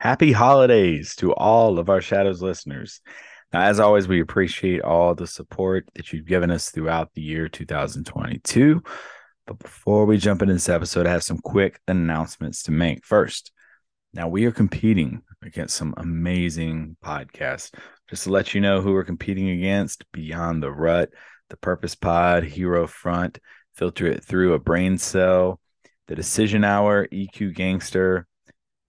Happy holidays to all of our Shadows listeners. Now, as always, we appreciate all the support that you've given us throughout the year 2022. But before we jump into this episode, I have some quick announcements to make. First, now we are competing against some amazing podcasts. Just to let you know who we're competing against Beyond the Rut, The Purpose Pod, Hero Front, Filter It Through a Brain Cell, The Decision Hour, EQ Gangster,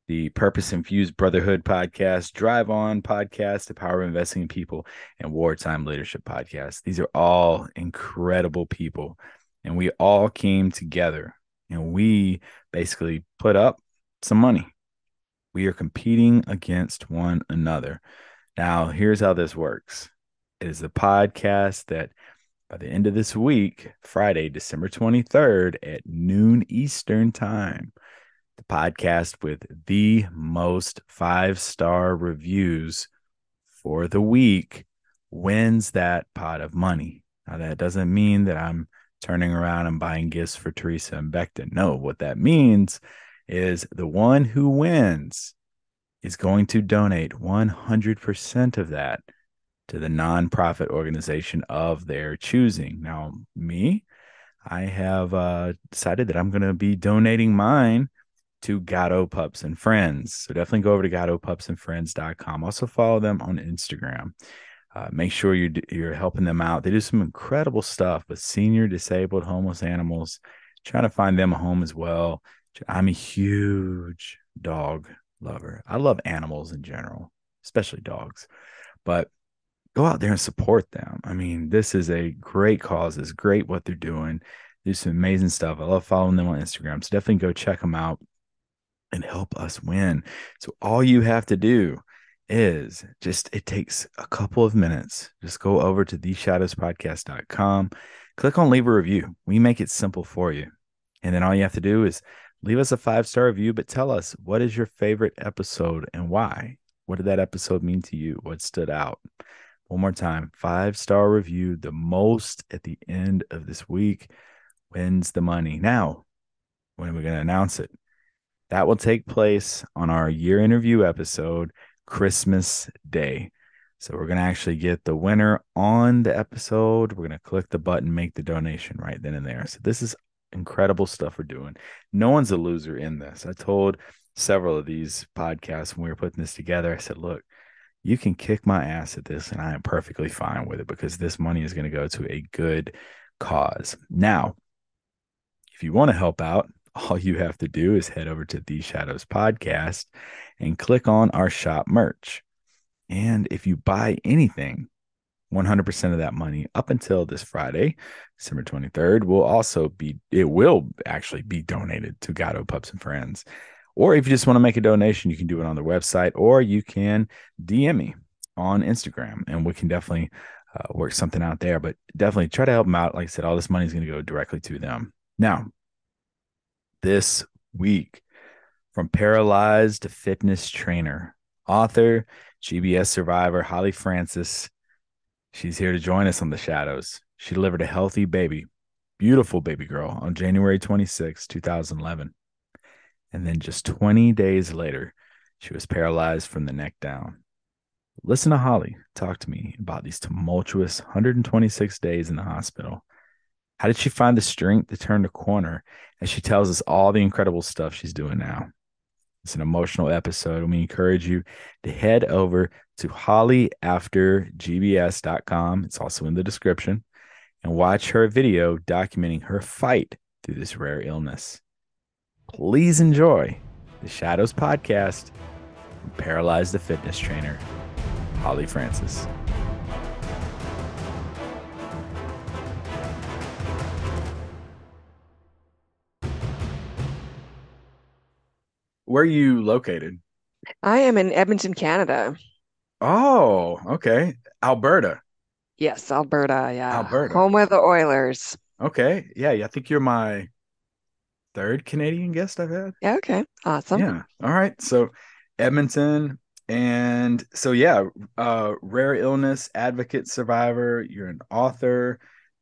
the Purpose Infused Brotherhood podcast, Drive On podcast, The Power of Investing in People, and Wartime Leadership podcast. These are all incredible people. And we all came together and we basically put up some money. We are competing against one another. Now, here's how this works it is a podcast that by the end of this week, Friday, December 23rd at noon Eastern Time, the podcast with the most five star reviews for the week wins that pot of money. Now, that doesn't mean that I'm turning around and buying gifts for Teresa and Becton. No, what that means is the one who wins is going to donate 100% of that to the nonprofit organization of their choosing. Now, me, I have uh, decided that I'm going to be donating mine to Gatto Pups and Friends. So definitely go over to gattopupsandfriends.com. Also follow them on Instagram. Uh, make sure you're, you're helping them out. They do some incredible stuff with senior, disabled, homeless animals, trying to find them a home as well. I'm a huge dog lover. I love animals in general, especially dogs. But go out there and support them. I mean, this is a great cause. It's great what they're doing. Do some amazing stuff. I love following them on Instagram. So definitely go check them out and help us win. So all you have to do is just it takes a couple of minutes. Just go over to theshadowspodcast.com, click on leave a review. We make it simple for you. And then all you have to do is leave us a five-star review, but tell us what is your favorite episode and why. What did that episode mean to you? What stood out? One more time, five-star review. The most at the end of this week wins the money. Now, when are we going to announce it? That will take place on our year interview episode, Christmas Day. So we're going to actually get the winner on the episode. We're going to click the button, make the donation right then and there. So this is incredible stuff we're doing. No one's a loser in this. I told several of these podcasts when we were putting this together, I said, look, you can kick my ass at this and I am perfectly fine with it because this money is going to go to a good cause. Now, if you want to help out, all you have to do is head over to the Shadows Podcast and click on our shop merch. And if you buy anything, 100% of that money up until this Friday, December 23rd, will also be, it will actually be donated to Gatto Pups and Friends. Or if you just want to make a donation, you can do it on the website or you can DM me on Instagram and we can definitely uh, work something out there. But definitely try to help them out. Like I said, all this money is going to go directly to them. Now, this week from paralyzed to fitness trainer, author, GBS survivor, Holly Frances. She's here to join us on the shadows. She delivered a healthy baby, beautiful baby girl on January 26, 2011. And then just 20 days later, she was paralyzed from the neck down. Listen to Holly talk to me about these tumultuous 126 days in the hospital how did she find the strength to turn the corner? And she tells us all the incredible stuff she's doing now. It's an emotional episode, and we encourage you to head over to hollyaftergbs.com. It's also in the description and watch her video documenting her fight through this rare illness. Please enjoy the Shadows podcast from Paralyzed the Fitness Trainer, Holly Frances. Where are you located? I am in Edmonton, Canada. Oh, okay. Alberta. Yes, Alberta. Yeah. Alberta. Home of the Oilers. Okay. Yeah. yeah. I think you're my third Canadian guest I've had. Yeah. Okay. Awesome. Yeah. All right. So Edmonton. And so, yeah, uh, rare illness advocate survivor. You're an author.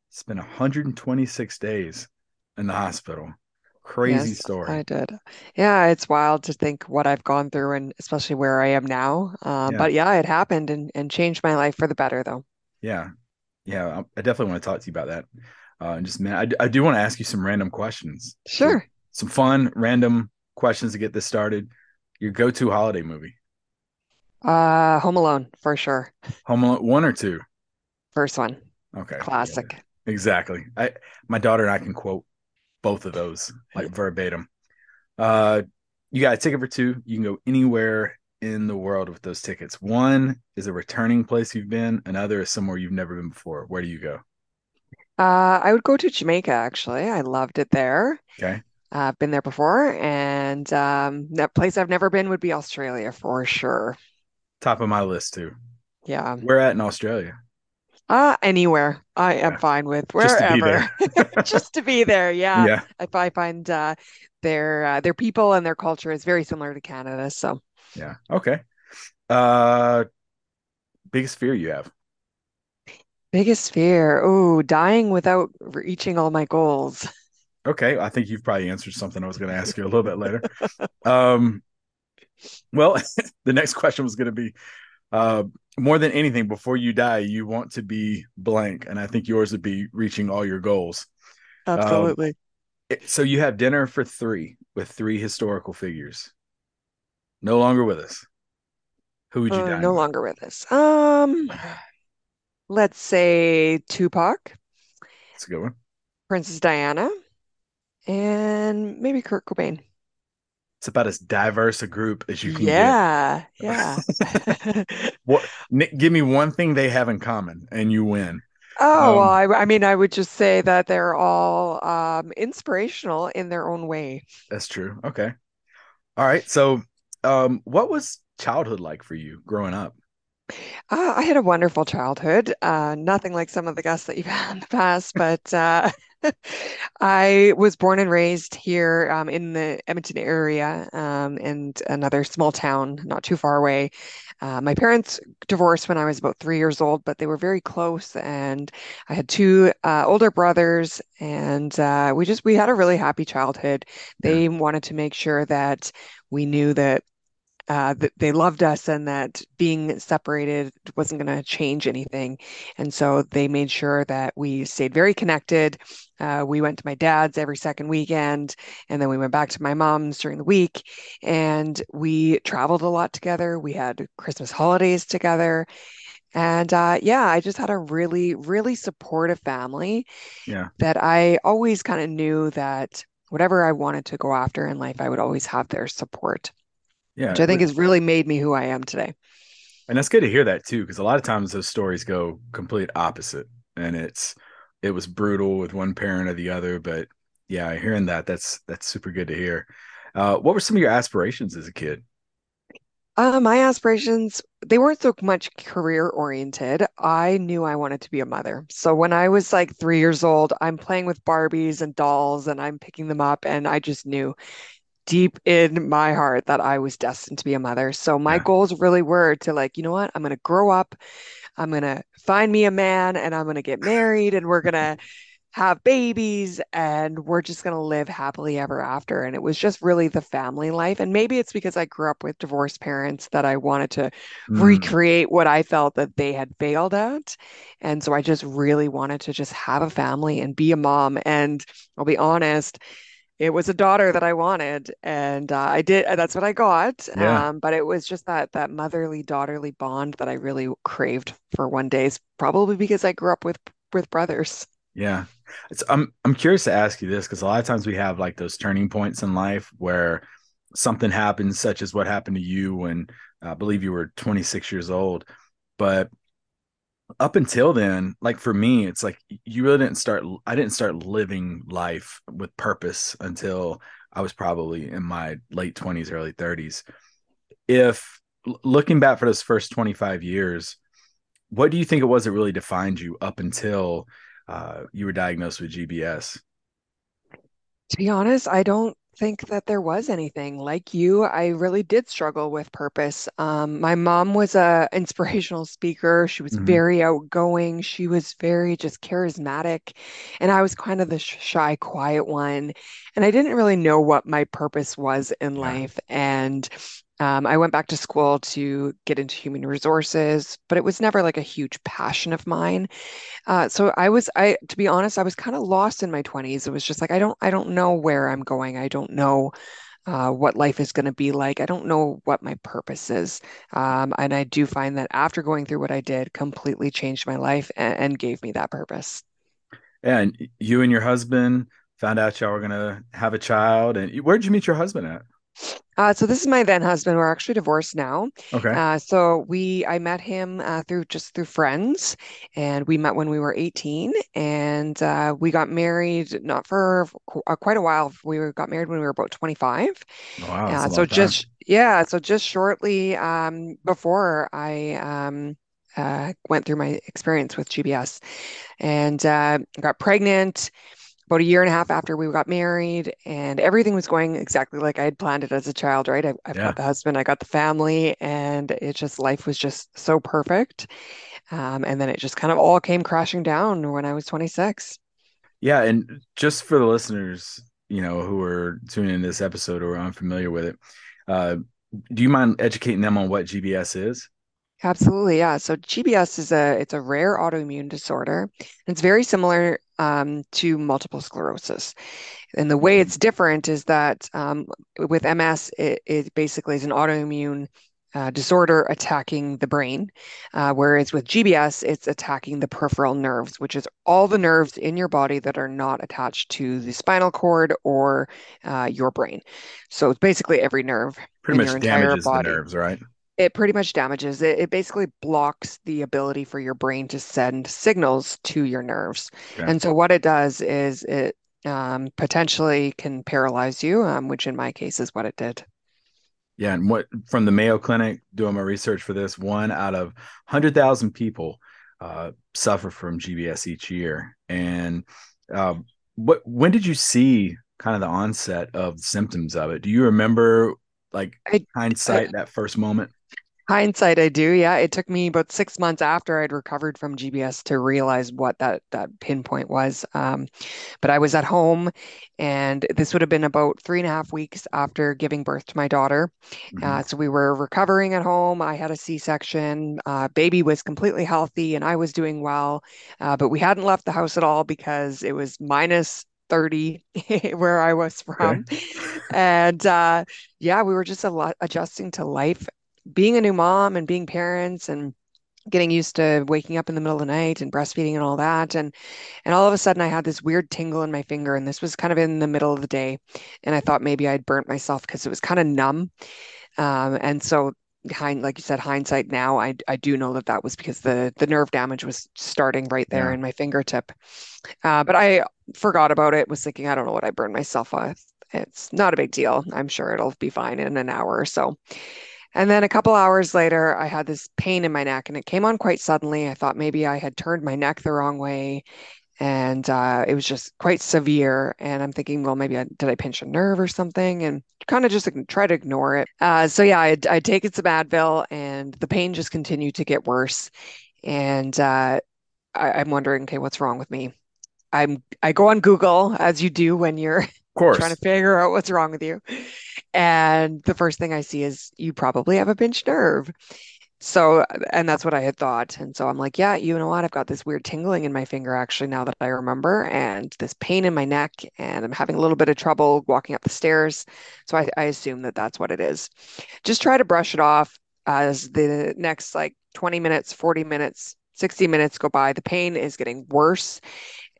It's been 126 days in the hospital. Crazy Yes, story. I did. Yeah, it's wild to think what I've gone through and especially where I am now. Um, Yeah. but yeah, it happened and, and changed my life for the better, though. Yeah. Yeah. I definitely want to talk to you about that. Uh, and just, man, I, I do want to ask you some random questions. Sure. some fun, random questions to get this started. Your go to holiday movie? Uh, Home Alone for sure. Home Alone, one or two? First one, Okay. classic. Exactly. I my daughter and I can quote both of those like verbatim. Uh you got a ticket for two. You can go anywhere in the world with those tickets. One is a returning place you've been, another is somewhere you've never been before. Where do you go? Uh, I would go to Jamaica actually. I loved it there. Okay. Uh, I've been there before, and um, that place I've never been would be Australia for sure. Top of my list too. Yeah. Where at in Australia? Uh, anywhere. I am Yeah. fine with Just to be wherever. there. Just to be there. Yeah. Yeah. If I find uh, their uh, their people and their culture is very similar to Canada. So, Yeah. Okay. Uh biggest fear you have. biggest fear. Oh, dying without reaching all my goals. Okay. I think you've probably answered something I was going to ask you a little bit later. Um well, the next question was going to be uh, more than anything, before you die, you want to be blank, and I think yours would be reaching all your goals. Um, Absolutely. it- so you have dinner for three with three historical figures, no longer with us. Who would you Uh, dine no with? longer with us. Um, let's say Tupac, That's a good one. Princess Diana, and maybe Kurt Cobain. It's about as diverse a group as you can get. Yeah, yeah. What? Nick, give me one thing they have in common, and you win. Oh, well, Um, I, I mean, I would just say that they're all um, inspirational in their own way. that's true. Okay. All right. So, um, what was childhood like for you growing up? Uh, I had a wonderful childhood. Uh, nothing like some of the guests that you've had in the past, but uh, I was born and raised here um, in the Edmonton area, um, and another small town not too far away. Uh, my parents divorced when I was about three years old, but they were very close, and I had two uh, older brothers, and uh, we just we had a really happy childhood. Yeah. They wanted to make sure that we knew that uh, that they loved us and that being separated wasn't going to change anything. And so they made sure that we stayed very connected. Uh, we went to my dad's every second weekend, and then we went back to my mom's during the week. And we traveled a lot together. We had Christmas holidays together. And uh, yeah, I just had a really, really supportive family Yeah. that I always kind of knew that whatever I wanted to go after in life, I would always have their support Yeah. which I think has really made me who I am today. And that's good to hear that too, because a lot of times those stories go complete opposite, and it's it was brutal with one parent or the other. But yeah, hearing that that's that's super good to hear. Uh, what were some of your aspirations as a kid? Uh, my aspirations, they weren't so much career oriented. I knew I wanted to be a mother. So when I was like three years old, I'm playing with Barbies and dolls and I'm picking them up. And I just knew deep in my heart that I was destined to be a mother. So my Yeah. goals really were to like, you know what? I'm going to grow up. I'm going to find me a man and I'm going to get married and we're going to have babies and we're just going to live happily ever after. And it was just really the family life. And maybe it's because I grew up with divorced parents that I wanted to Mm, recreate what I felt that they had failed at. And so I just really wanted to just have a family and be a mom. And I'll be honest, it was a daughter that I wanted, and uh, I did. That's what I got. Yeah. Um, but it was just that that motherly daughterly bond that I really craved for one days, probably because I grew up with with brothers. yeah. It's, I'm I'm curious to ask you this because a lot of times we have like those turning points in life where something happens, such as what happened to you when I believe you were 26 years old, but up until then, like for me, it's like you really didn't start. I didn't start living life with purpose until I was probably in my late twenties, early thirties. If looking back for those first twenty five years, what do you think it was that really defined you up until uh, you were diagnosed with GBS? To be honest, I don't think that there was anything. Like you, I really did struggle with purpose. Um, my mom was a inspirational speaker. She was hmm very outgoing. She was very just charismatic, and I was kind of the shy, quiet one. And I didn't really know what my purpose was in Yeah. life. And um, I went back to school to get into human resources, but it was never like a huge passion of mine. Uh, so I was, I, to be honest, I was kind of lost in my 20s. It was just like, I don't, I don't know where I'm going. I don't know uh, what life is going to be like. I don't know what my purpose is. Um, and I do find that after going through what I did, completely changed my life and, and gave me that purpose. And you and your husband found out y'all were gonna have a child, and where'd you meet your husband at? Uh, so this is my then husband. We're actually divorced now. Okay. Uh, so we, I met him uh, through just through friends, and we met when we were 18, and uh, we got married not for qu- uh, quite a while. We were, got married when we were about 25. Wow, Uh, so long time. just yeah, so just shortly um, before I um, uh, went through my experience with GBS and uh, got pregnant about a year and a half after we got married, and everything was going exactly like I had planned it as a child, right? I, I've got the husband, I got the family, and it just life was just so perfect. Um, and then it just kind of all came crashing down when I was 26. Yeah, and just for the listeners, you know, who are tuning in this episode or unfamiliar with it, uh, do you mind educating them on what GBS is? Absolutely, yeah. So GBS is a it's a rare autoimmune disorder. It's very similar um, to multiple sclerosis. And the way it's different is that um, with MS, it, it basically is an autoimmune uh, disorder attacking the brain, uh, whereas with GBS, it's attacking the peripheral nerves, which is all the nerves in your body that are not attached to the spinal cord or uh, your brain. So it's basically every nerve Pretty in your much entire damages the body. nerves, right? It pretty much damages it. It basically blocks the ability for your brain to send signals to your nerves. Okay. And so what it does is it um, potentially can paralyze you, um, which in my case is what it did. Yeah, and what from the Mayo Clinic doing my research for this, one out of 100,000 people uh, suffer from GBS each year. And uh, what when did you see kind of the onset of symptoms of it? Do you remember like I, I hindsight that first moment? Hindsight, I do. Yeah, it took me about six months after I'd recovered from GBS to realize what that that pinpoint was. Um, but I was at home, and this would have been about three and a half weeks after giving birth to my daughter. hmm Uh, so we were recovering at home. I had a C-section. Uh, baby was completely healthy, and I was doing well. Uh, but we hadn't left the house at all because it was minus 30 where I was Okay. from. And uh, yeah, we were just a lot adjusting to life being a new mom and being parents and getting used to waking up in the middle of the night and breastfeeding and all that. And and all of a sudden I had this weird tingle in my finger and this was kind of in the middle of the day. And I thought maybe I'd burnt myself because it was kind of numb. Um, and so hind like you said hindsight now I I do know that that was because the the nerve damage was starting right there Yeah. in my fingertip. Uh, but I forgot about it was thinking I don't know what I burned myself with. It's not a big deal. I'm sure it'll be fine in an hour or so and then a couple hours later, I had this pain in my neck and it came on quite suddenly. I thought maybe I had turned my neck the wrong way and uh, it was just quite severe. And I'm thinking, well, maybe I, did I pinch a nerve or something? And kind of just try to ignore it. Uh, so yeah, I'd, I'd taken some Advil and the pain just continued to get worse. And uh, I, I'm wondering, okay, what's wrong with me? I'm I go on Google as you do when you're Of trying to figure out what's wrong with you. And the first thing I see is you probably have a pinched nerve. So, and that's what I had thought. And so I'm like, yeah, you know what? I've got this weird tingling in my finger actually now that I remember, and this pain in my neck, and I'm having a little bit of trouble walking up the stairs. So I, I assume that that's what it is. Just try to brush it off as the next like 20 minutes, 40 minutes, 60 minutes go by. The pain is getting worse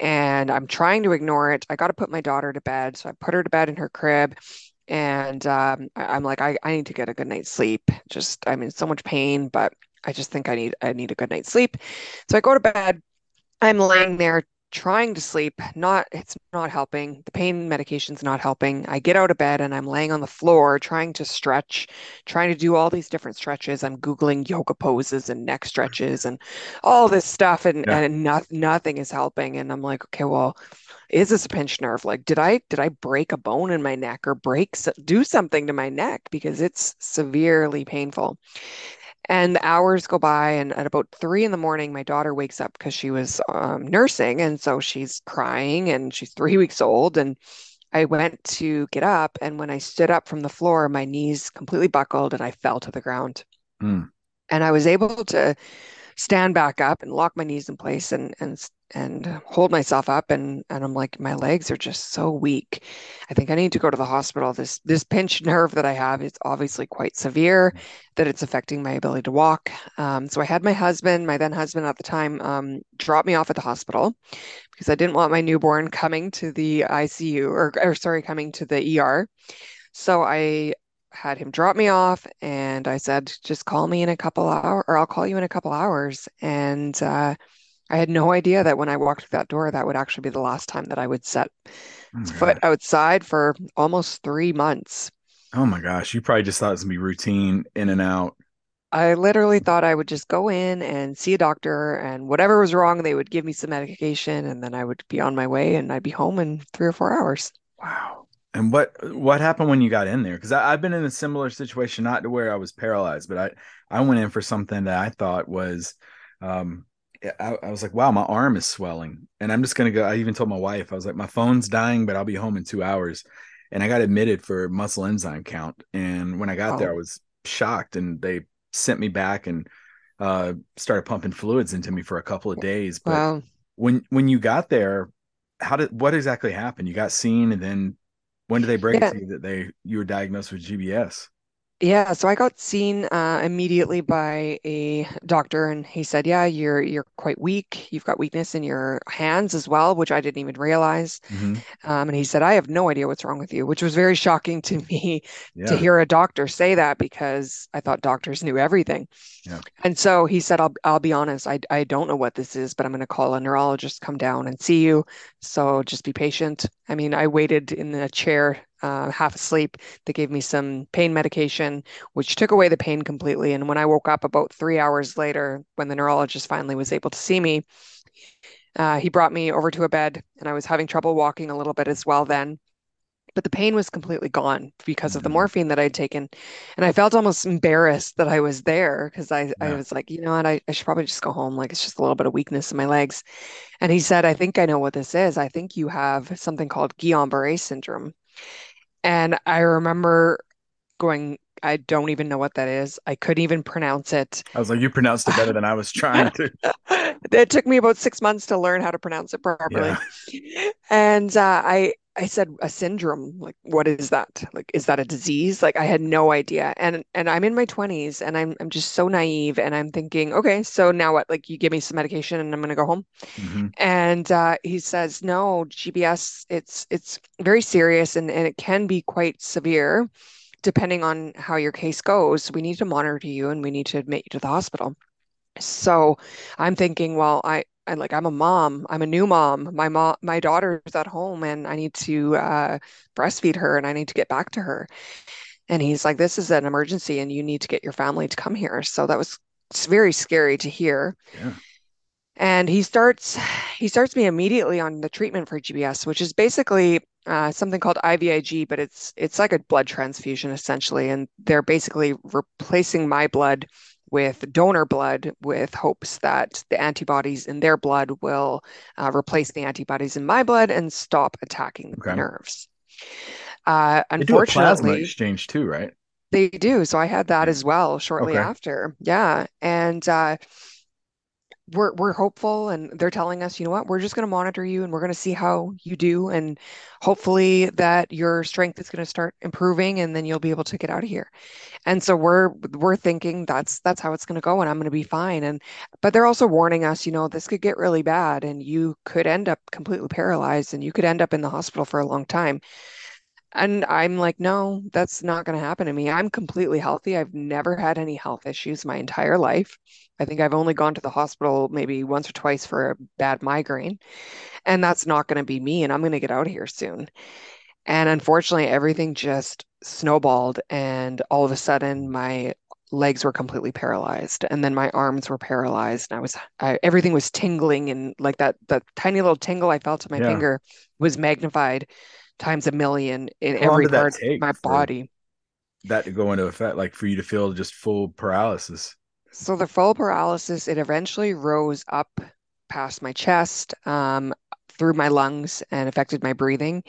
and I'm trying to ignore it. I got to put my daughter to bed. So I put her to bed in her crib. And um, I, I'm like, I, I need to get a good night's sleep. Just, I'm in so much pain, but I just think I need I need a good night's sleep. So I go to bed. I'm laying there trying to sleep. Not, it's not helping. The pain medication's not helping. I get out of bed and I'm laying on the floor trying to stretch, trying to do all these different stretches. I'm Googling yoga poses and neck stretches and all this stuff, and, Yeah. and not, nothing is helping. And I'm like, okay, well, is this a pinched nerve? Like, did I did I break a bone in my neck or break do something to my neck because it's severely painful? And the hours go by, and at about three in the morning, my daughter wakes up because she was um, nursing. And so she's crying and she's three weeks old. And I went to get up. And when I stood up from the floor, my knees completely buckled and I fell to the ground. Mm. And I was able to stand back up and lock my knees in place and and and hold myself up and and I'm like my legs are just so weak. I think I need to go to the hospital. This this pinched nerve that I have is obviously quite severe, that it's affecting my ability to walk. Um, so I had my husband, my then husband at the time, um, drop me off at the hospital because I didn't want my newborn coming to the ICU or or sorry, coming to the ER. So I had him drop me off and I said, just call me in a couple hours or I'll call you in a couple hours. And uh, I had no idea that when I walked through that door, that would actually be the last time that I would set Oh foot outside for almost three months. Oh my gosh. You probably just thought it was gonna be routine in and out. I literally thought I would just go in and see a doctor and whatever was wrong, they would give me some medication and then I would be on my way and I'd be home in three or four hours. Wow. And what what happened when you got in there? Because I've been in a similar situation, not to where I was paralyzed, but I I went in for something that I thought was, um, I, I was like, wow, my arm is swelling, and I'm just gonna go. I even told my wife, I was like, my phone's dying, but I'll be home in two hours, and I got admitted for muscle enzyme count. And when I got there, I Oh, was shocked, and they sent me back and uh started pumping fluids into me for a couple of days. But well, when when you got there, how did what exactly happened? You got seen, and then when did they break it yeah, to you that they you were diagnosed with GBS? Yeah, so I got seen uh, immediately by a doctor, and he said, "Yeah, you're you're quite weak. You've got weakness in your hands as well, which I didn't even realize." hmm Um, and he said, "I have no idea what's wrong with you," which was very shocking to me to hear a doctor say that because I thought doctors knew everything. yeah. And so he said, "I'll I'll be honest. I I don't know what this is, but I'm going to call a neurologist, come down and see you. So just be patient." I mean, I waited in the chair, uh, half asleep. They gave me some pain medication, which took away the pain completely. And when I woke up about three hours later, when the neurologist finally was able to see me, uh, he brought me over to a bed, and I was having trouble walking a little bit as well then but the pain was completely gone because of the Mhm. morphine that I'd taken. And I felt almost embarrassed that I was there because I, I was like, you know what, I, I should probably just go home. Like it's just a little bit of weakness in my legs. And he said, I think I know what this is. I think you have something called Guillain-Barré syndrome. And I remember going, I don't even know what that is. I couldn't even pronounce it. I was like, you pronounced it better than I was trying to. It took me about six months to learn how to pronounce it properly. Yeah. And uh, I I said a syndrome. Like, what is that? Like, is that a disease? Like, I had no idea. And and I'm in my 20s and I'm I'm just so naive and I'm thinking, okay, so now what? Like, you give me some medication and I'm gonna go home. hmm And uh, he says, no, GBS, it's it's very serious and, and it can be quite severe depending on how your case goes. We need to monitor you and we need to admit you to the hospital. So I'm thinking, well, I, I like I'm a mom. I'm a new mom. My mom, my daughter's at home, and I need to uh, breastfeed her, and I need to get back to her. And he's like, "This is an emergency, and you need to get your family to come here." So that was it's very scary to hear. Yeah. And he starts he starts me immediately on the treatment for GBS, which is basically uh, something called IVIG, but it's it's like a blood transfusion essentially, and they're basically replacing my blood with donor blood with hopes that the antibodies in their blood will uh, replace the antibodies in my blood and stop attacking the Okay. nerves. Uh, They do a plasma unfortunately, exchange too, right? they do. So I had that as well shortly Okay. after. Yeah, and uh, we're we're hopeful and they're telling us, you know what, we're just going to monitor you and we're going to see how you do and hopefully that your strength is going to start improving and then you'll be able to get out of here. And so we're we're thinking that's that's how it's going to go and I'm going to be fine and but they're also warning us, you know, this could get really bad and you could end up completely paralyzed and you could end up in the hospital for a long time. And I'm like, no, that's not going to happen to me. I'm completely healthy. I've never had any health issues my entire life. I think I've only gone to the hospital maybe once or twice for a bad migraine, and that's not going to be me. And I'm going to get out of here soon. And unfortunately, everything just snowballed. And all of a sudden, my legs were completely paralyzed. And then my arms were paralyzed. And I was, I, everything was tingling. And like that, that tiny little tingle I felt in my Yeah. finger was magnified times a million in How every part of my body. that to go into effect? Like for you to feel just full paralysis? So the full paralysis, it eventually rose up past my chest, um, through my lungs and affected my breathing.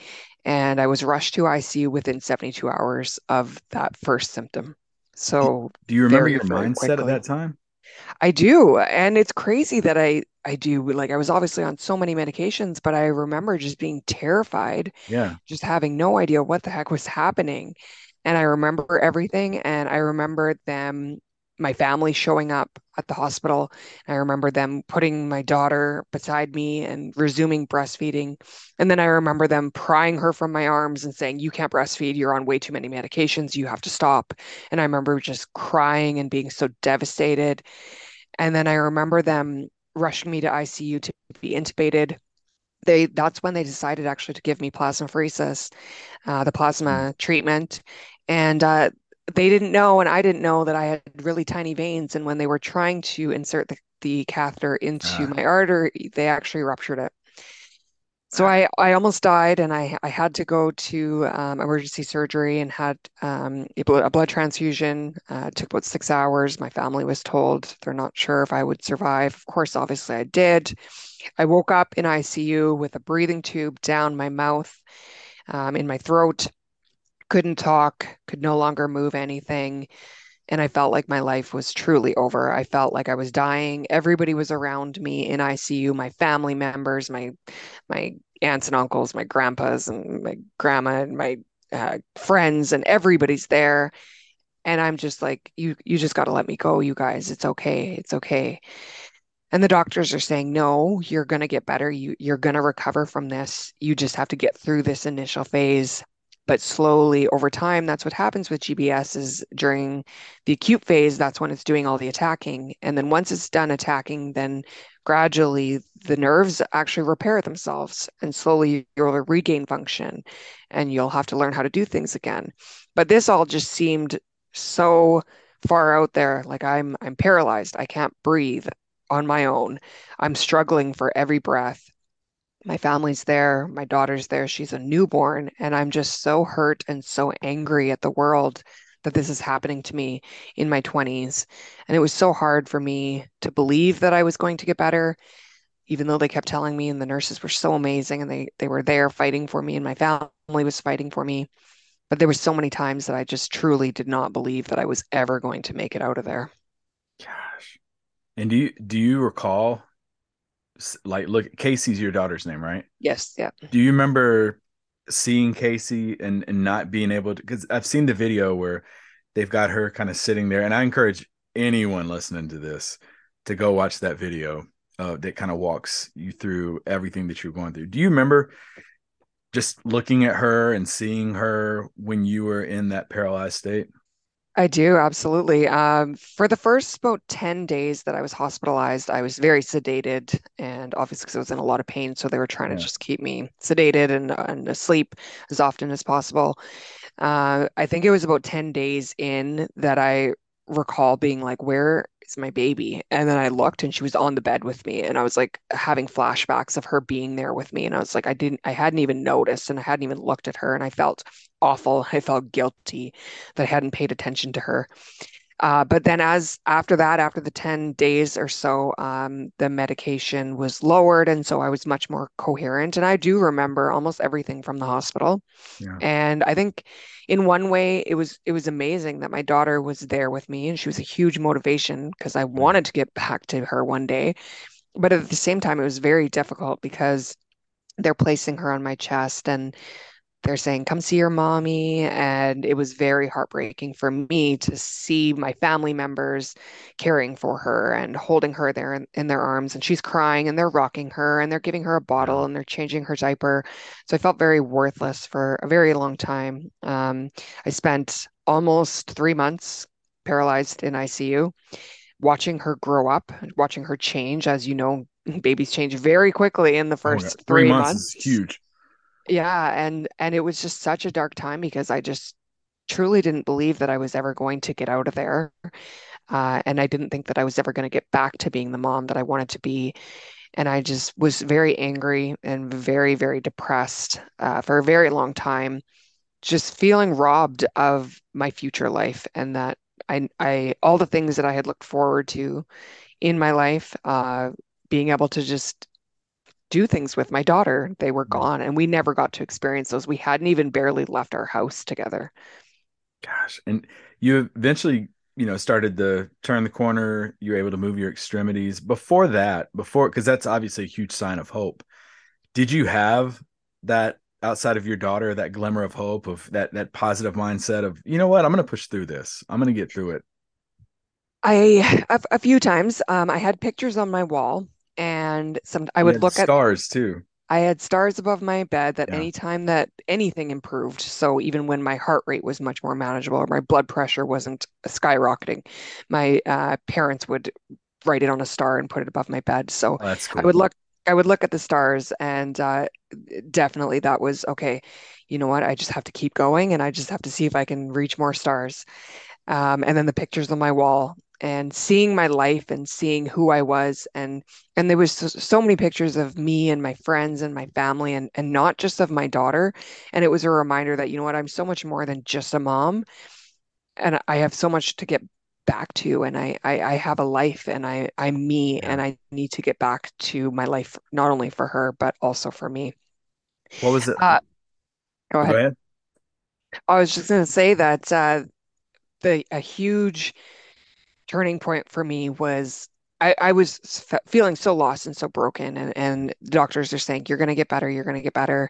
And I was rushed to ICU within 72 hours of that first symptom. So do you remember your mindset at that time? I do. And it's crazy that I I do. Like I was obviously on so many medications, but I remember just being terrified, Yeah. just having no idea what the heck was happening. And I remember everything. And I remember them, my family showing up at the hospital. I remember them putting my daughter beside me and resuming breastfeeding. And then I remember them prying her from my arms and saying, You can't breastfeed. You're on way too many medications. You have to stop. And I remember just crying and being so devastated. And then I remember them rushing me to ICU to be intubated. They that's when they decided actually to give me plasmapheresis, uh, the plasma treatment. And uh, they didn't know, and I didn't know that I had really tiny veins. And when they were trying to insert the, the catheter into Ah, my artery, they actually ruptured it. So ah, I, I almost died, and I, I had to go to um, emergency surgery and had um, a, blood, a blood transfusion. Uh, it took about six hours. My family was told they're not sure if I would survive. Of course, obviously, I did. I woke up in ICU with a breathing tube down my mouth, um, in my throat. Couldn't talk, could no longer move anything and I felt like my life was truly over. I felt like I was dying. Everybody was around me in ICU, my family members, my my aunts and uncles, my grandpas and my grandma and my uh, friends, and everybody's there. And I'm just like, you you just got to let me go, you guys. It's okay. It's okay. And the doctors are saying, no, you're going to get better. You you're going to recover from this. You just have to get through this initial phase. But slowly over time, that's what happens with GBS is during the acute phase, that's when it's doing all the attacking. And then once it's done attacking, then gradually the nerves actually repair themselves and slowly you'll regain function and you'll have to learn how to do things again. But this all just seemed so far out there. Like I'm I'm paralyzed. I can't breathe on my own. I'm struggling for every breath. My family's there, my daughter's there, she's a newborn, and I'm just so hurt and so angry at the world that this is happening to me in my 20s. And it was so hard for me to believe that I was going to get better, even though they kept telling me, and the nurses were so amazing and they they were there fighting for me, and my family was fighting for me. But there were so many times that I just truly did not believe that I was ever going to make it out of there. gosh. And do you do you recall like look Casey's your daughter's name, right? Yes, yeah. Do you remember seeing Casey and and not being able to because I've seen the video where they've got her kind of sitting there, and I encourage anyone listening to this to go watch that video uh, that kind of walks you through everything that you're going through. Do you remember just looking at her and seeing her when you were in that paralyzed state? I do, absolutely. Um, for the first about 10 days that I was hospitalized, I was very sedated and obviously because I was in a lot of pain. So they were trying to just keep me sedated and, and asleep as often as possible. Uh, I think it was about 10 days in that I recall being like, where is my baby? And then I looked and she was on the bed with me. And I was like having flashbacks of her being there with me. And I was like, I didn't, I hadn't even noticed and I hadn't even looked at her. And I felt awful. I felt guilty that I hadn't paid attention to her. Uh, but then as after that, after the 10 days or so, um, the medication was lowered. And so I was much more coherent. And I do remember almost everything from the hospital. Yeah. And I think in one way it was it was amazing that my daughter was there with me and she was a huge motivation because I wanted to get back to her one day. But at the same time, it was very difficult because they're placing her on my chest and they're saying, come see your mommy. And it was very heartbreaking for me to see my family members caring for her and holding her there in, in their arms. And she's crying and they're rocking her and they're giving her a bottle and they're changing her diaper. So I felt very worthless for a very long time. Um, I spent almost three months paralyzed in ICU, watching her grow up, watching her change. As you know, babies change very quickly in the Oh my God. first Three three months months. huge. Yeah, and and it was just such a dark time because I just truly didn't believe that I was ever going to get out of there. Uh, and I didn't think that I was ever going to get back to being the mom that I wanted to be. And I just was very angry and very, very depressed uh, for a very long time, just feeling robbed of my future life and that I, I, all the things that I had looked forward to in my life, uh, being able to just do things with my daughter, they were Mm. gone. And we never got to experience those. We hadn't even barely left our house together. Gosh. And you eventually, you know, started to turn the corner. You were able to move your extremities. Before that, before, because that's obviously a huge sign of hope. Did you have that outside of your daughter, that glimmer of hope, of that that positive mindset of, you know what, I'm going to push through this. I'm going to get through it. I a, a few times um, I had pictures on my wall, and some I would look at. stars too. I had stars above my bed that Yeah. anytime that anything improved, so even when my heart rate was much more manageable or my blood pressure wasn't skyrocketing, my uh, parents would write it on a star and put it above my bed. So Oh, that's I would look. I would look at the stars, and uh, definitely that was okay. You know what? I just have to keep going, and I just have to see if I can reach more stars. um, and then the pictures on my wall and seeing my life and seeing who I was and and there was so, so many pictures of me and my friends and my family and and not just of my daughter and it was a reminder that you know what I'm so much more than just a mom and I have so much to get back to and I I, I have a life and I I'm me Yeah. and I need to get back to my life not only for her but also for me. What was it? Uh, go Go ahead. ahead. I was just going to say that uh, the a huge turning point for me was I, I was feeling so lost and so broken, and and the doctors are saying you're going to get better, you're going to get better,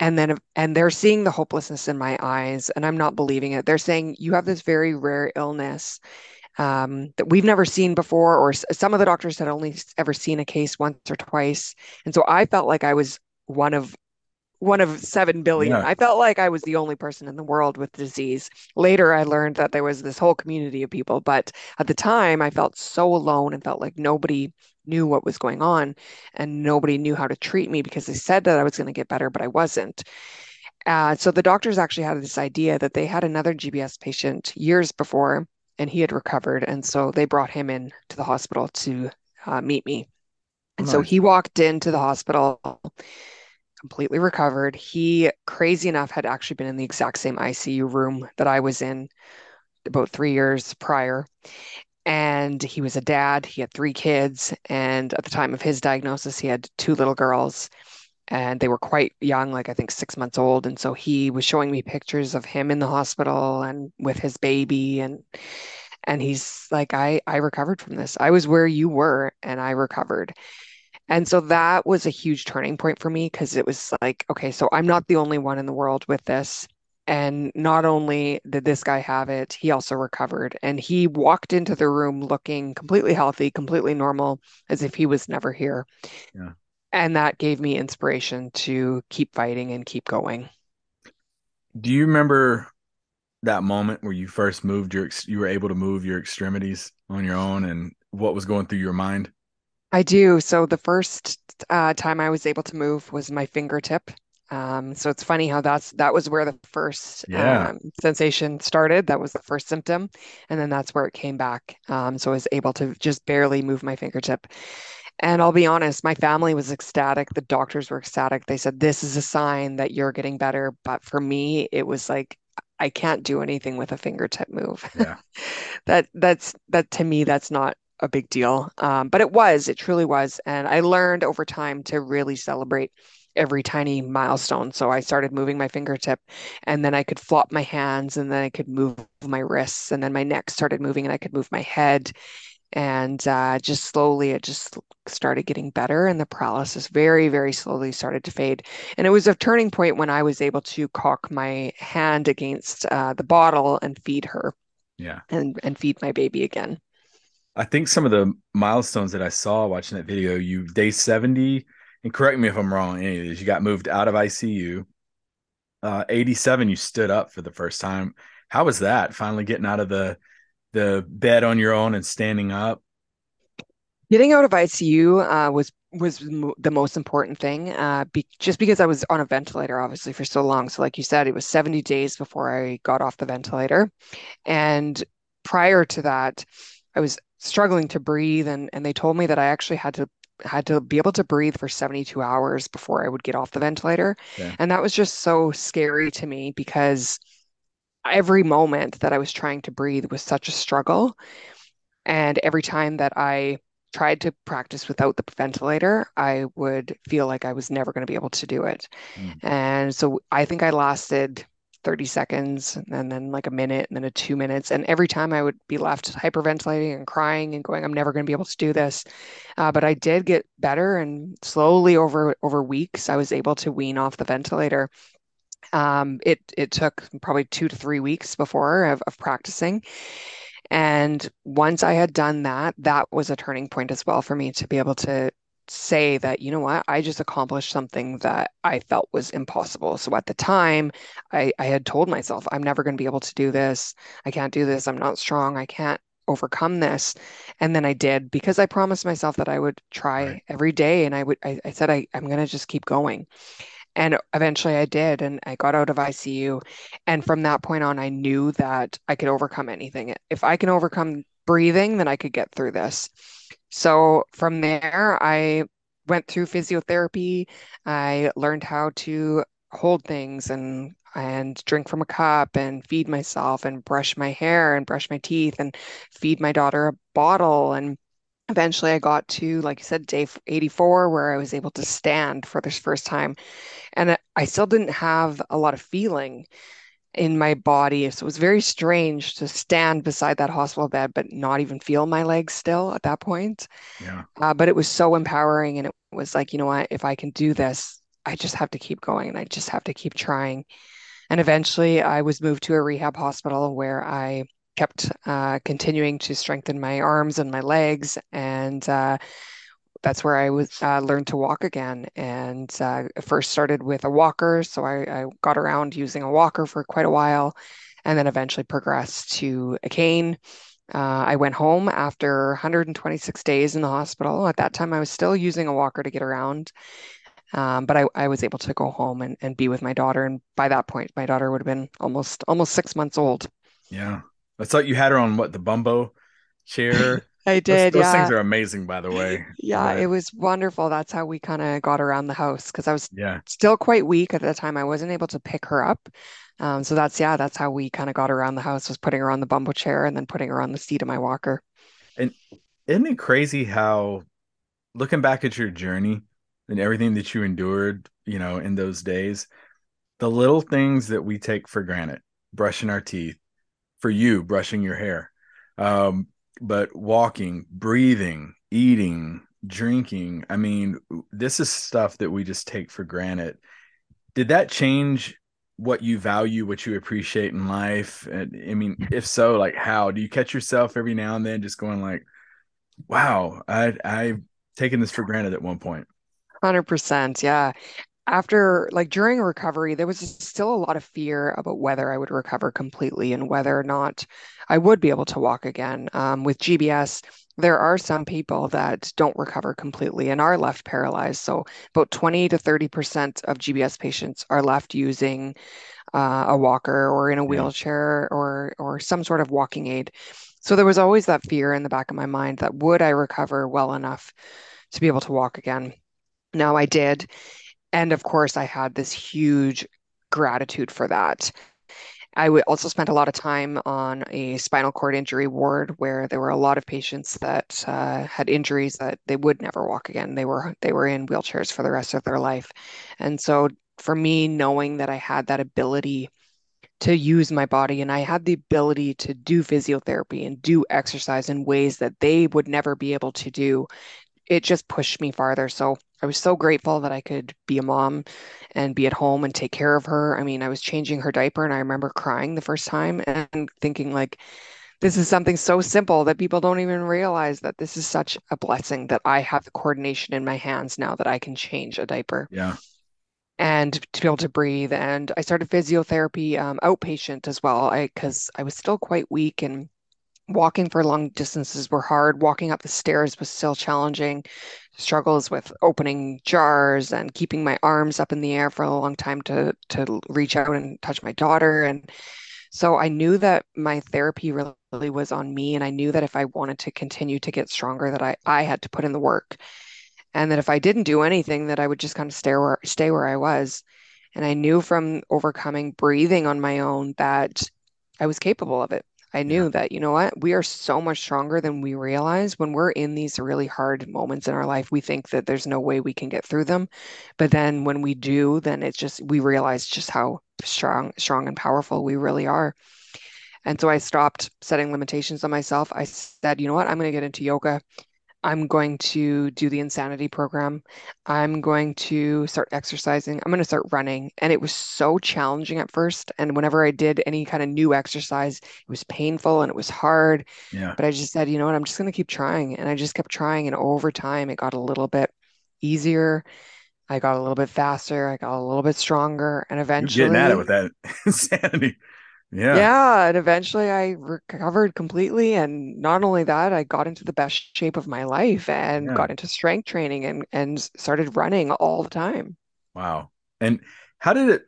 and then and they're seeing the hopelessness in my eyes, and I'm not believing it. They're saying you have this very rare illness um, that we've never seen before, or s- some of the doctors had only ever seen a case once or twice, and so I felt like I was one of one of seven billion. Yeah. I felt like I was the only person in the world with disease. Later, I learned that there was this whole community of people, but at the time, I felt so alone and felt like nobody knew what was going on and nobody knew how to treat me because they said that I was going to get better, but I wasn't. Uh, so the doctors actually had this idea that they had another GBS patient years before and he had recovered. And so they brought him in to the hospital to uh, meet me. And so he walked into the hospital completely recovered. He, crazy enough, had actually been in the exact same ICU room that I was in about three years prior. And he was a dad. He had three kids. And at the time of his diagnosis, he had two little girls. And they were quite young, like I think six months old. And so he was showing me pictures of him in the hospital and with his baby. And and he's like, I I recovered from this. I was where you were, and I recovered. And so that was a huge turning point for me because it was like, okay, so I'm not the only one in the world with this. And not only did this guy have it, he also recovered. And he walked into the room looking completely healthy, completely normal, as if he was never here. Yeah. And that gave me inspiration to keep fighting and keep going. Do you remember that moment where you first moved your you were able to move your extremities on your own and what was going through your mind? I do. So the first uh, time I was able to move was my fingertip. Um, so it's funny how that's that was where the first Yeah. um, sensation started. That was the first symptom, and then that's where it came back. Um, so I was able to just barely move my fingertip. And I'll be honest, my family was ecstatic. The doctors were ecstatic. They said, "This is a sign that you're getting better." But for me, it was like I can't do anything with a fingertip move. Yeah. That that's that to me, that's not a big deal. Um, but it was, it truly was. And I learned over time to really celebrate every tiny milestone. So I started moving my fingertip and then I could flop my hands and then I could move my wrists and then my neck started moving and I could move my head. And uh, just slowly, it just started getting better, and the paralysis very, very slowly started to fade. And it was a turning point when I was able to cock my hand against uh, the bottle and feed her. Yeah. And and feed my baby again. I think some of the milestones that I saw watching that video, you day 70, and correct me if I'm wrong, any of these, you got moved out of ICU. Uh, 87, you stood up for the first time. How was that? Finally getting out of the the bed on your own and standing up. Getting out of ICU uh, was was the most important thing, uh, be, just because I was on a ventilator, obviously, for so long. So, like you said, it was 70 days before I got off the ventilator, and prior to that, I was struggling to breathe, and and they told me that I actually had to had to be able to breathe for 72 hours before I would get off the ventilator, yeah. and that was just so scary to me because every moment that I was trying to breathe was such a struggle. And every time that I tried to practice without the ventilator, I would feel like I was never going to be able to do it. Mm. And so I think I lasted 30 seconds and then like a minute and then a two minutes. And every time I would be left hyperventilating and crying and going, I'm never going to be able to do this. Uh, but I did get better and slowly over over weeks, I was able to wean off the ventilator. Um, it it took probably two to three weeks before of, of practicing. And once I had done that, that was a turning point as well for me to be able to say that, you know what, I just accomplished something that I felt was impossible. So at the time, I, I had told myself, I'm never going to be able to do this. I can't do this. I'm not strong. I can't overcome this. And then I did because I promised myself that I would try right. every day. And I would, I, I said, I, I'm going to just keep going. And eventually I did, and I got out of ICU. And from that point on, I knew that I could overcome anything. If I can overcome breathing, then I could get through this. So from there, I went through physiotherapy. I learned how to hold things and and drink from a cup and feed myself and brush my hair and brush my teeth and feed my daughter a bottle and eventually I got to, like you said, day 84, where I was able to stand for this first time. And I still didn't have a lot of feeling in my body. So it was very strange to stand beside that hospital bed, but not even feel my legs still at that point. Yeah. Uh, but it was so empowering. And it was like, you know what, if I can do this, I just have to keep going and I just have to keep trying. And eventually I was moved to a rehab hospital where I kept uh, continuing to strengthen my arms and my legs, and uh, that's where I was uh, learned to walk again. And uh, first started with a walker, so I, I, got around using a walker for quite a while, and then eventually progressed to a cane. Uh, I went home after 126 days in the hospital. At that time, I was still using a walker to get around. Um, but I, I, was able to go home and, and be with my daughter. And by that point, my daughter would have been almost almost six months old. Yeah. I thought you had her on what the Bumbo chair. I did. Those, those yeah. things are amazing, by the way. Yeah, but... it was wonderful. That's how we kind of got around the house because I was yeah still quite weak at the time. I wasn't able to pick her up. Um, so that's yeah, that's how we kind of got around the house was putting her on the Bumbo chair and then putting her on the seat of my walker. And isn't it crazy how looking back at your journey and everything that you endured, you know, in those days, the little things that we take for granted, brushing our teeth, for you brushing your hair. Um, but walking, breathing, eating, drinking, I mean, this is stuff that we just take for granted. Did that change what you value, what you appreciate in life? And, I mean, if so, like how do you catch yourself every now and then just going like, wow, I I've taken this for granted at one point. 100%. Yeah after like during recovery there was still a lot of fear about whether i would recover completely and whether or not i would be able to walk again. Um, with gbs there are some people that don't recover completely and are left paralyzed. So about 20 to 30 percent of gbs patients are left using uh, a walker or in a wheelchair or or some sort of walking aid. So there was always that fear in the back of my mind that would i recover well enough to be able to walk again. Now i did and of course, I had this huge gratitude for that. I also spent a lot of time on a spinal cord injury ward where there were a lot of patients that uh, had injuries that they would never walk again. They were they were in wheelchairs for the rest of their life, and so for me, knowing that I had that ability to use my body and I had the ability to do physiotherapy and do exercise in ways that they would never be able to do, it just pushed me farther. So I was so grateful that I could be a mom and be at home and take care of her. I mean, I was changing her diaper and I remember crying the first time and thinking like this is something so simple that people don't even realize that this is such a blessing that I have the coordination in my hands now that I can change a diaper. Yeah. And to be able to breathe. And I started physiotherapy um, outpatient as well, I because I was still quite weak and walking for long distances were hard. Walking up the stairs was still challenging. Struggles with opening jars and keeping my arms up in the air for a long time to to reach out and touch my daughter. And so I knew that my therapy really was on me. And I knew that if I wanted to continue to get stronger, that I, I had to put in the work. And that if I didn't do anything, that I would just kind of stay where stay where I was. And I knew from overcoming breathing on my own that I was capable of it. I knew Yeah. that, you know what, we are so much stronger than we realize. When we're in these really hard moments in our life, we think that there's no way we can get through them. But then when we do, then it's just we realize just how strong, strong and powerful we really are. And so I stopped setting limitations on myself. I said, you know what, I'm going to get into yoga. I'm going to do the insanity program. I'm going to start exercising. I'm going to start running. And it was so challenging at first. And whenever I did any kind of new exercise, it was painful and it was hard. Yeah. But I just said, you know what, I'm just going to keep trying. And I just kept trying. And over time, it got a little bit easier. I got a little bit faster. I got a little bit stronger. And eventually, You're getting at it with that insanity. Yeah. yeah, and eventually I recovered completely. And not only that, I got into the best shape of my life and Yeah. got into strength training and, and started running all the time. Wow. And how did it,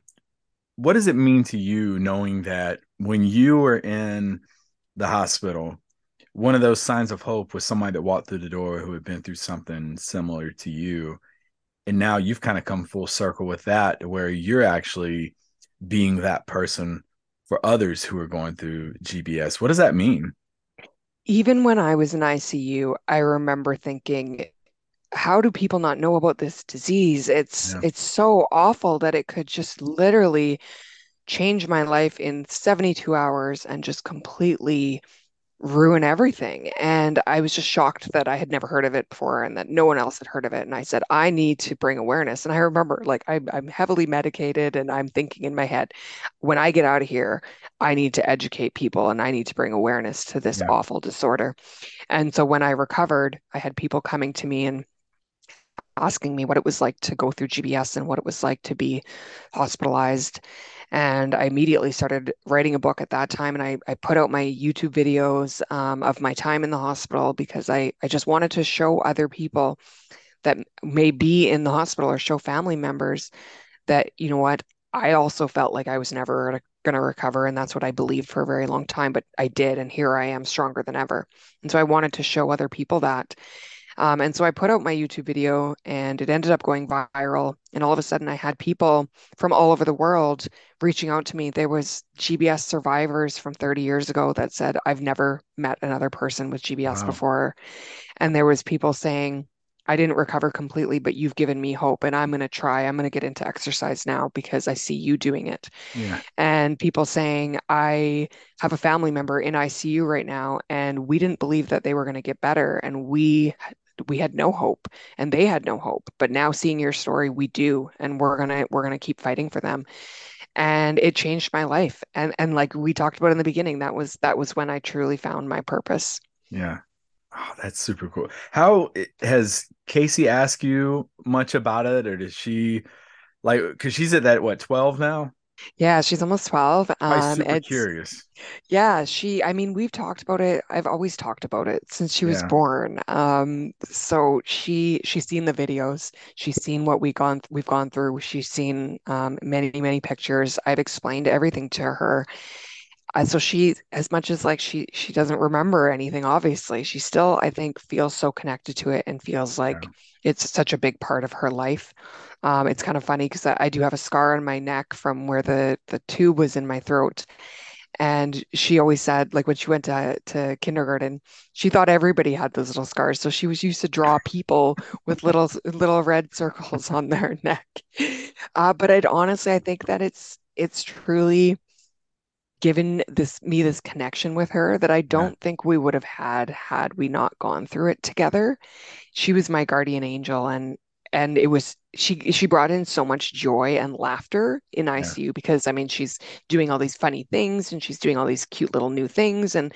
what does it mean to you knowing that when you were in the hospital, one of those signs of hope was somebody that walked through the door who had been through something similar to you? And now you've kind of come full circle with that, where you're actually being that person for others who are going through GBS. What does that mean? Even when I was in ICU, I remember thinking, how do people not know about this disease? It's Yeah. it's so awful that it could just literally change my life in 72 hours and just completely ruin everything. And I was just shocked that I had never heard of it before and that no one else had heard of it. And I said, I need to bring awareness. And I remember, like, I'm, I'm heavily medicated and I'm thinking in my head, when I get out of here, I need to educate people and I need to bring awareness to this Yeah. awful disorder. And so when I recovered, I had people coming to me and asking me what it was like to go through GBS and what it was like to be hospitalized. And I immediately started writing a book at that time. And I, I put out my YouTube videos um, of my time in the hospital because I, I just wanted to show other people that may be in the hospital or show family members that, you know what, I also felt like I was never going to recover. And that's what I believed for a very long time. But I did. And here I am stronger than ever. And so I wanted to show other people that. Um, and so I put out my YouTube video and it ended up going viral. And all of a sudden I had people from all over the world reaching out to me. There was GBS survivors from 30 years ago that said, I've never met another person with GBS Wow. before. And there was people saying, I didn't recover completely, but you've given me hope and I'm going to try. I'm going to get into exercise now because I see you doing it Yeah. and people saying, I have a family member in ICU right now, and we didn't believe that they were going to get better, and we we had no hope, and they had no hope. But now seeing your story, we do, and we're gonna we're gonna keep fighting for them. And it changed my life. And and like we talked about in the beginning, that was that was when I truly found my purpose. Yeah. Oh, that's super cool. How eh, has Casey asked you much about it, or does she like? Because she's at that what twelve now? Yeah, she's almost 12. Probably Um, super it's curious. Yeah, she, I mean, we've talked about it. I've always talked about it since she was Yeah. born. Um, so she she's seen the videos. She's seen what we gone we've gone through. She's seen um, many, many pictures. I've explained everything to her. So she, as much as like she she doesn't remember anything, obviously, she still, I think, feels so connected to it and feels like Yeah. it's such a big part of her life. Um, it's kind of funny because I, I do have a scar on my neck from where the the tube was in my throat. And she always said, like when she went to, to kindergarten, she thought everybody had those little scars. So she was used to draw people with little little red circles on their neck. Uh, but I'd honestly, I think that it's it's truly given this me this connection with her that I don't think we would have had had we not gone through it together. She was my guardian angel and and it was she she brought in so much joy and laughter in Yeah. ICU because I mean she's doing all these funny things and she's doing all these cute little new things and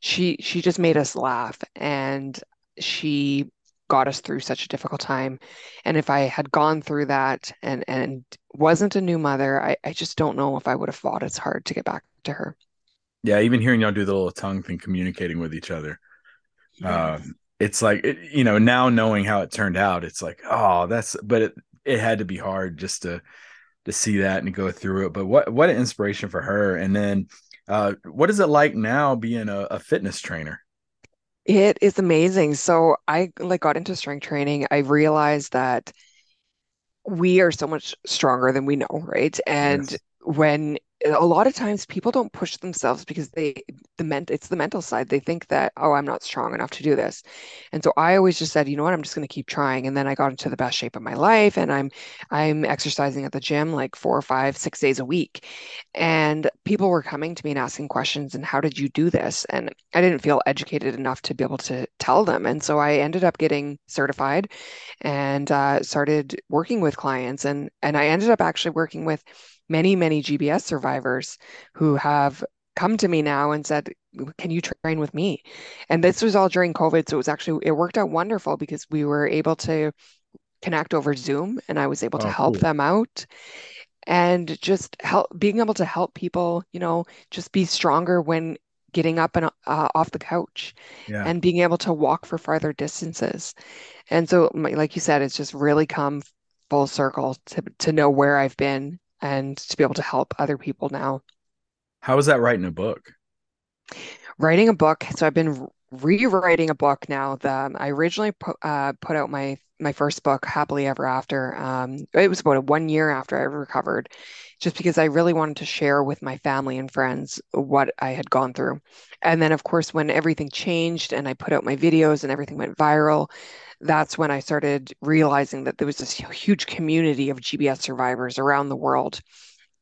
she she just made us laugh and she got us through such a difficult time. And if I had gone through that and and wasn't a new mother, I, I just don't know if I would have fought as hard to get back to her. Yeah. Even hearing y'all do the little tongue thing, communicating with each other. Um, it's like it, you know, now knowing how it turned out, it's like, oh, that's but it it had to be hard just to to see that and go through it. But what what an inspiration for her. And then uh what is it like now being a, a fitness trainer? It is amazing. So I like got into strength training. I realized that we are so much stronger than we know, right? And Yes. when a lot of times people don't push themselves because they the ment it's the mental side. They think that, oh, I'm not strong enough to do this. And so I always just said, you know what, I'm just going to keep trying. And then I got into the best shape of my life and I'm I'm exercising at the gym like four or five, six days a week. And people were coming to me and asking questions and how did you do this? And I didn't feel educated enough to be able to tell them. And so I ended up getting certified and uh, started working with clients and and I ended up actually working with many many GBS survivors who have come to me now and said can you train with me and this was all during COVID so it was actually it worked out wonderful because we were able to connect over Zoom and I was able to Oh, help cool. them out and just help being able to help people you know just be stronger when getting up and uh, off the couch Yeah. and being able to walk for farther distances and so, like you said, it's just really come full circle to to know where I've been and to be able to help other people now. How was that writing a book? Writing a book, so I've been rewriting a book now. The, um, I originally put uh, put out my my first book, Happily Ever After. Um, it was about a one year after I recovered, just because I really wanted to share with my family and friends what I had gone through. And then, of course, when everything changed and I put out my videos and everything went viral, that's when I started realizing that there was this huge community of GBS survivors around the world.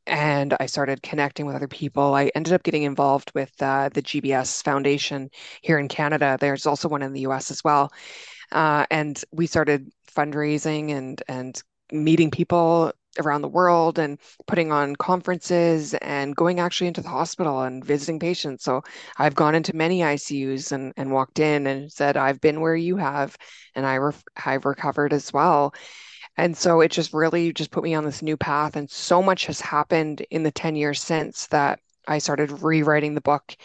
And I started connecting with other people. I ended up getting involved with uh, the GBS Foundation here in Canada. There's also one in the US as well. Uh, and we started fundraising and and meeting people around the world and putting on conferences and going actually into the hospital and visiting patients. So I've gone into many ICUs and, and walked in and said, I've been where you have, and I ref I've recovered as well. And so it just really just put me on this new path. And so much has happened in the 10 years since that I started rewriting the book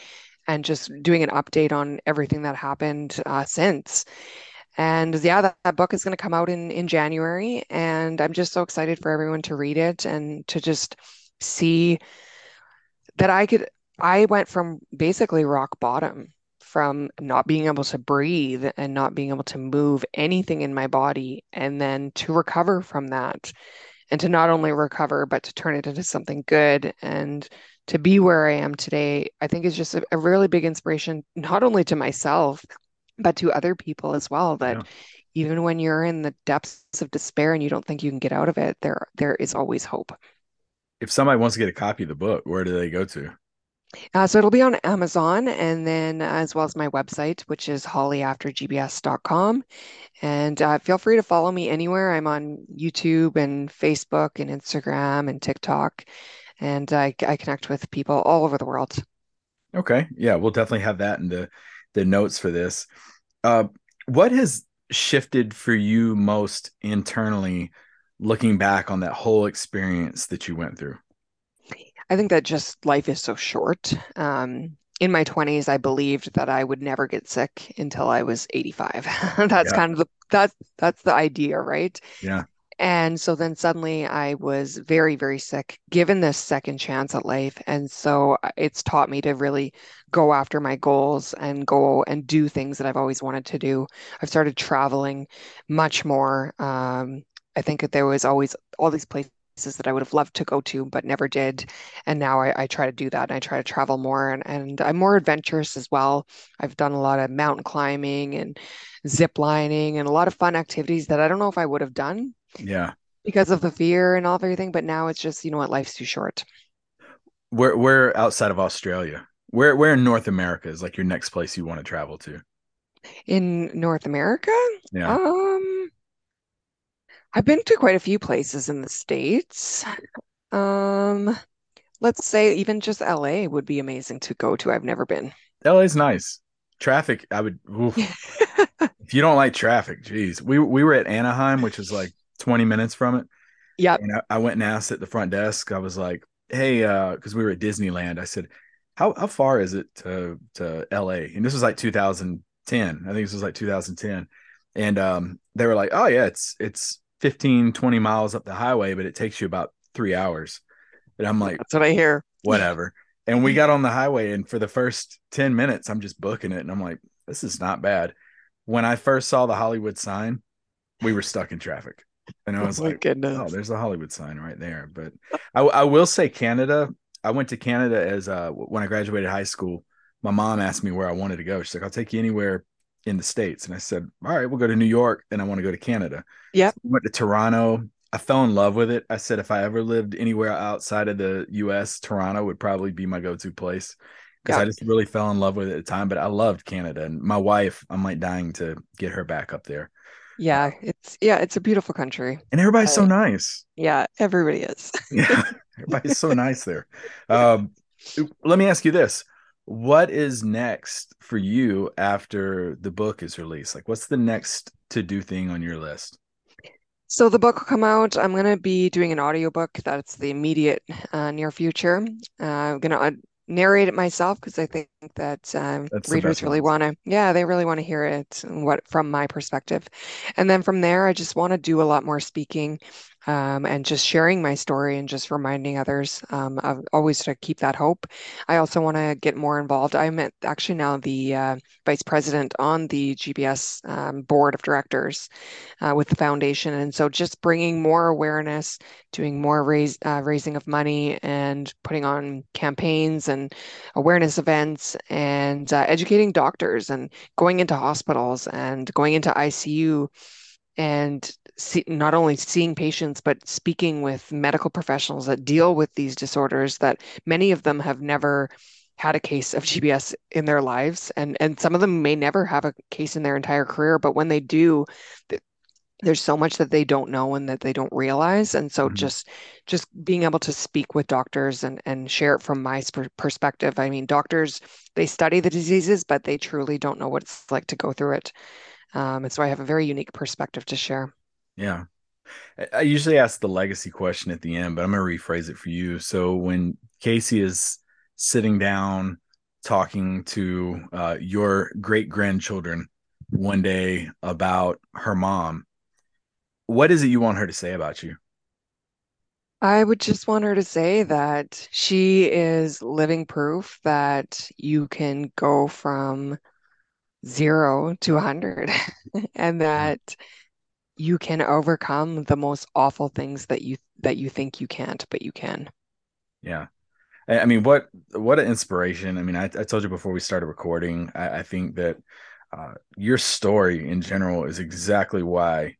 and just doing an update on everything that happened uh, since. And yeah, that, that book is going to come out in in January, and I'm just so excited for everyone to read it and to just see that I could. I went from basically rock bottom, from not being able to breathe and not being able to move anything in my body, and then to recover from that, and to not only recover, but to turn it into something good and to be where I am today, I think is just a, a really big inspiration, not only to myself, but to other people as well, that Yeah. even when you're in the depths of despair and you don't think you can get out of it, there there is always hope. If somebody wants to get a copy of the book, where do they go to? Uh, so it'll be on Amazon and then as well as my website, which is hollyaftergbs.com. And uh, feel free to follow me anywhere. I'm on YouTube and Facebook and Instagram and TikTok, and I, I connect with people all over the world. Okay. Yeah, we'll definitely have that in the the notes for this. Uh, what has shifted for you most internally looking back on that whole experience that you went through? I think that just life is so short. Um, in my 20s, I believed that I would never get sick until I was 85. That's Yeah. kind of the that's that's the idea, right? Yeah. And so then suddenly I was very, very sick, given this second chance at life. And so uh, it's taught me to really go after my goals and go and do things that I've always wanted to do. I've started traveling much more. Um, I think that there was always all these places that I would have loved to go to, but never did. And now I, I try to do that and I try to travel more and, and I'm more adventurous as well. I've done a lot of mountain climbing and zip lining and a lot of fun activities that I don't know if I would have done Yeah. because of the fear and all of everything. But now it's just, you know what, life's too short. Where where outside of Australia? Where where in North America is like your next place you want to travel to? In North America? Yeah. Um, I've been to quite a few places in the States. Um, let's say even just LA would be amazing to go to. I've never been. LA's nice. Traffic, I would if you don't like traffic, geez. We we were at Anaheim, which is like 20 minutes from it. Yeah. And I, I went and asked at the front desk, I was like, hey, uh, because we were at Disneyland, I said, How how far is it to to LA? And this was like 2010. I think this was like 2010. And um, they were like, Oh yeah, it's it's 15, 20 miles up the highway, but it takes you about three hours. And I'm like, That's what I hear. whatever. And we got on the highway, and for the first 10 minutes, I'm just booking it. And I'm like, this is not bad. When I first saw the Hollywood sign, we were stuck in traffic. And I Oh was my like, goodness. oh, there's a Hollywood sign right there. But I, I will say, Canada, I went to Canada as uh, when I graduated high school. My mom asked me where I wanted to go. She's like, I'll take you anywhere in the States. And I said, all right, we'll go to New York. And I want to go to Canada. Yeah, So we went to Toronto. I fell in love with it. I said if I ever lived anywhere outside of the US, Toronto would probably be my go-to place because. I just really fell in love with it at the time. But I loved Canada and my wife, I'm like dying to get her back up there. Yeah, it's yeah, it's a beautiful country. And everybody's so nice. Yeah, everybody is. Yeah, everybody's so nice there. Um, let me ask you this: What is next for you after the book is released? Like, what's the next to-do thing on your list? So the book will come out. I'm going to be doing an audiobook. That's the immediate uh, near future. Uh, I'm going to uh, narrate it myself because I think that um, readers really want to, yeah, they really want to hear it what from my perspective. And then from there, I just want to do a lot more speaking um, and just sharing my story and just reminding others um, of always to keep that hope. I also want to get more involved. I'm at, actually now the uh, vice president on the GBS um, board of directors uh, with the foundation. And so just bringing more awareness, doing more raise, uh, raising of money and putting on campaigns and awareness events and uh, educating doctors and going into hospitals and going into ICU and see, not only seeing patients, but speaking with medical professionals that deal with these disorders that many of them have never had a case of GBS in their lives. And, and some of them may never have a case in their entire career, but when they do, there's so much that they don't know and that they don't realize. And so Mhm. just just being able to speak with doctors and, and share it from my sp- perspective. I mean, doctors, they study the diseases, but they truly don't know what it's like to go through it. Um, and so I have a very unique perspective to share. Yeah. I- usually ask the legacy question at the end, but I'm going to rephrase it for you. So when Casey is sitting down talking to uh, your great grandchildren one day about her mom, what is it you want her to say about you? I would just want her to say that she is living proof that you can go from zero to 100 and that you can overcome the most awful things that you that you think you can't, but you can. Yeah. I mean, what what an inspiration. I mean, I, I told you before we started recording, I, I think that uh, your story in general is exactly why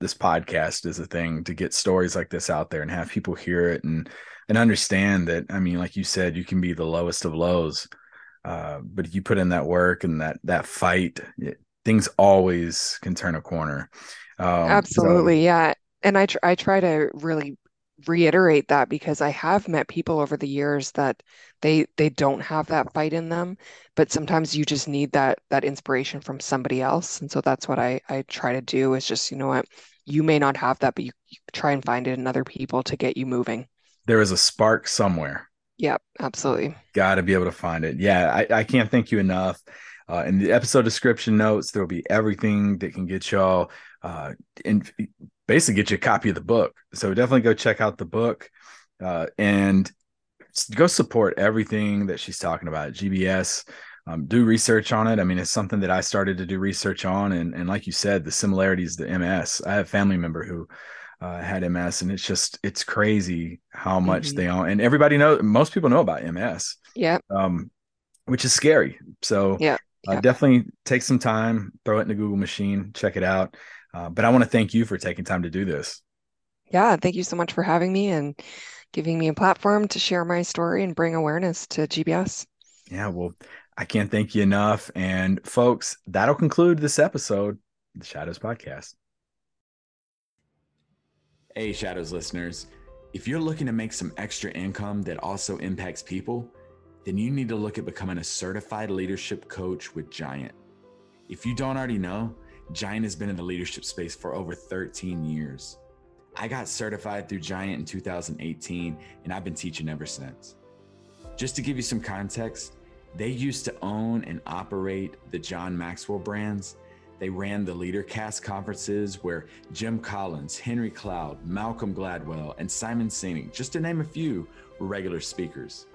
this podcast is a thing to get stories like this out there and have people hear it and and understand that. I mean, like you said, you can be the lowest of lows, uh, but if you put in that work and that that fight, it, things always can turn a corner. Um, so Absolutely, yeah. And I tr I try to really reiterate that because I have met people over the years that they they don't have that fight in them, but sometimes you just need that that inspiration from somebody else. And so that's what I I try to do is just, you know what, you may not have that, but you, you try and find it in other people to get you moving. there is a spark somewhere. Yep, absolutely. Got to be able to find it. Yeah, I, I can't thank you enough. Uh, in the episode description notes, there will be everything that can get y'all uh, and basically get you a copy of the book. So definitely go check out the book uh, and go support everything that she's talking about. GBS, um, do research on it. I mean, it's something that I started to do research on, and and like you said, the similarities to MS. I have a family member who uh, had MS, and it's just it's crazy how much Mhm. they own. And everybody know most people know about MS Yep, um, which is scary. So yeah, uh, yep. definitely take some time, throw it in the Google machine, check it out. Uh, but I want to thank you for taking time to do this. Yeah, thank you so much for having me and giving me a platform to share my story and bring awareness to GBS. Yeah, well, I can't thank you enough. And folks, that'll conclude this episode of the Shadows Podcast. Hey, Shadows listeners. If you're looking to make some extra income that also impacts people, then you need to look at becoming a certified leadership coach with Giant. If you don't already know, Giant has been in the leadership space for over 13 years. I got certified through Giant in 2018, and I've been teaching ever since. Just to give you some context, they used to own and operate the John Maxwell brands. They ran the LeaderCast conferences where Jim Collins, Henry Cloud, Malcolm Gladwell, and Simon Sinek, just to name a few, were regular speakers.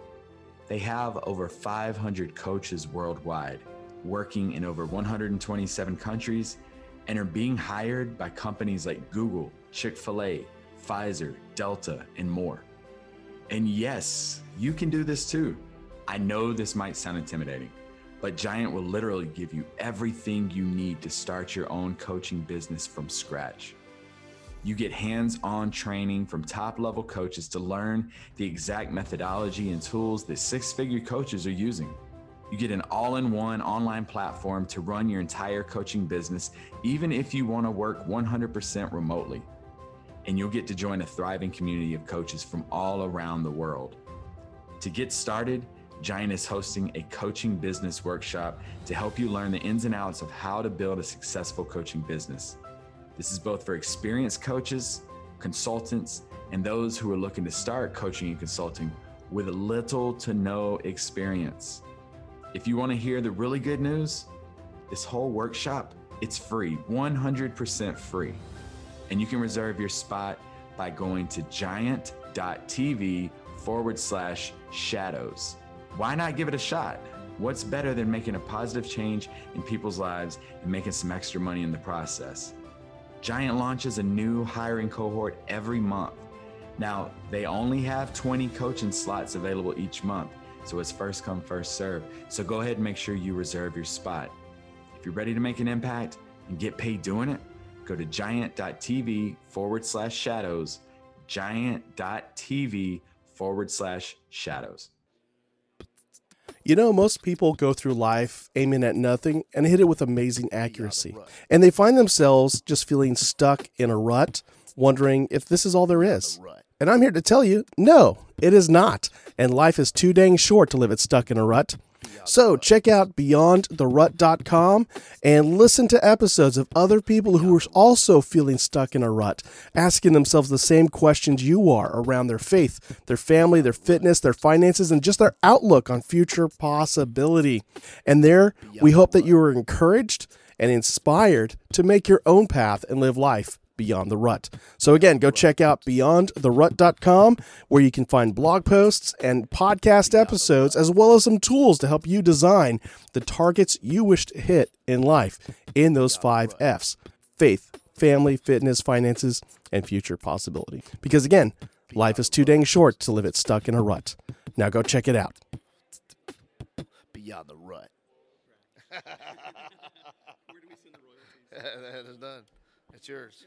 They have over 500 coaches worldwide, working in over 127 countries, and are being hired by companies like Google, Chick fil A, Pfizer, Delta, and more. And yes, you can do this too. I know this might sound intimidating, but Giant will literally give you everything you need to start your own coaching business from scratch. You get hands on training from top level coaches to learn the exact methodology and tools that six figure coaches are using. You get an all in one online platform to run your entire coaching business, even if you want to work 100% remotely. And you'll get to join a thriving community of coaches from all around the world. To get started, Giant is hosting a coaching business workshop to help you learn the ins and outs of how to build a successful coaching business. This is both for experienced coaches, consultants, and those who are looking to start coaching and consulting with little to no experience. If you want to hear the really good news, this whole workshop, it's free, 100% free. And you can reserve your spot by going to giant.tv forward slash shadows why not give it a shot? What's better than making a positive change in people's lives and making some extra money in the process? Giant launches a new hiring cohort every month. Now, they only have 20 coaching slots available each month, so it's first come, first serve. So go ahead and make sure you reserve your spot. If you're ready to make an impact and get paid doing it, go to giant.tv forward slash shadows, giant.tv forward slash shadows. You know, most people go through life aiming at nothing and hit it with amazing accuracy. And they find themselves just feeling stuck in a rut, wondering if this is all there is. And I'm here to tell you no, it is not. And life is too dang short to live it stuck in a rut. So check out beyondtherut.com and listen to episodes of other people who are also feeling stuck in a rut, asking themselves the same questions you are around their faith, their family, their fitness, their finances, and just their outlook on future possibility. And there, we hope that you are encouraged and inspired to make your own path and live life Beyond the Rut. So, again, go check out beyondtherut.com where you can find blog posts and podcast episodes, as well as some tools to help you design the targets you wish to hit in life in those five F's faith, family, fitness, finances, and future possibility. Because, again, life is too dang short to live it stuck in a rut. Now, go check it out. Beyond the Rut. Where do we send the royalties? that is done. It's yours.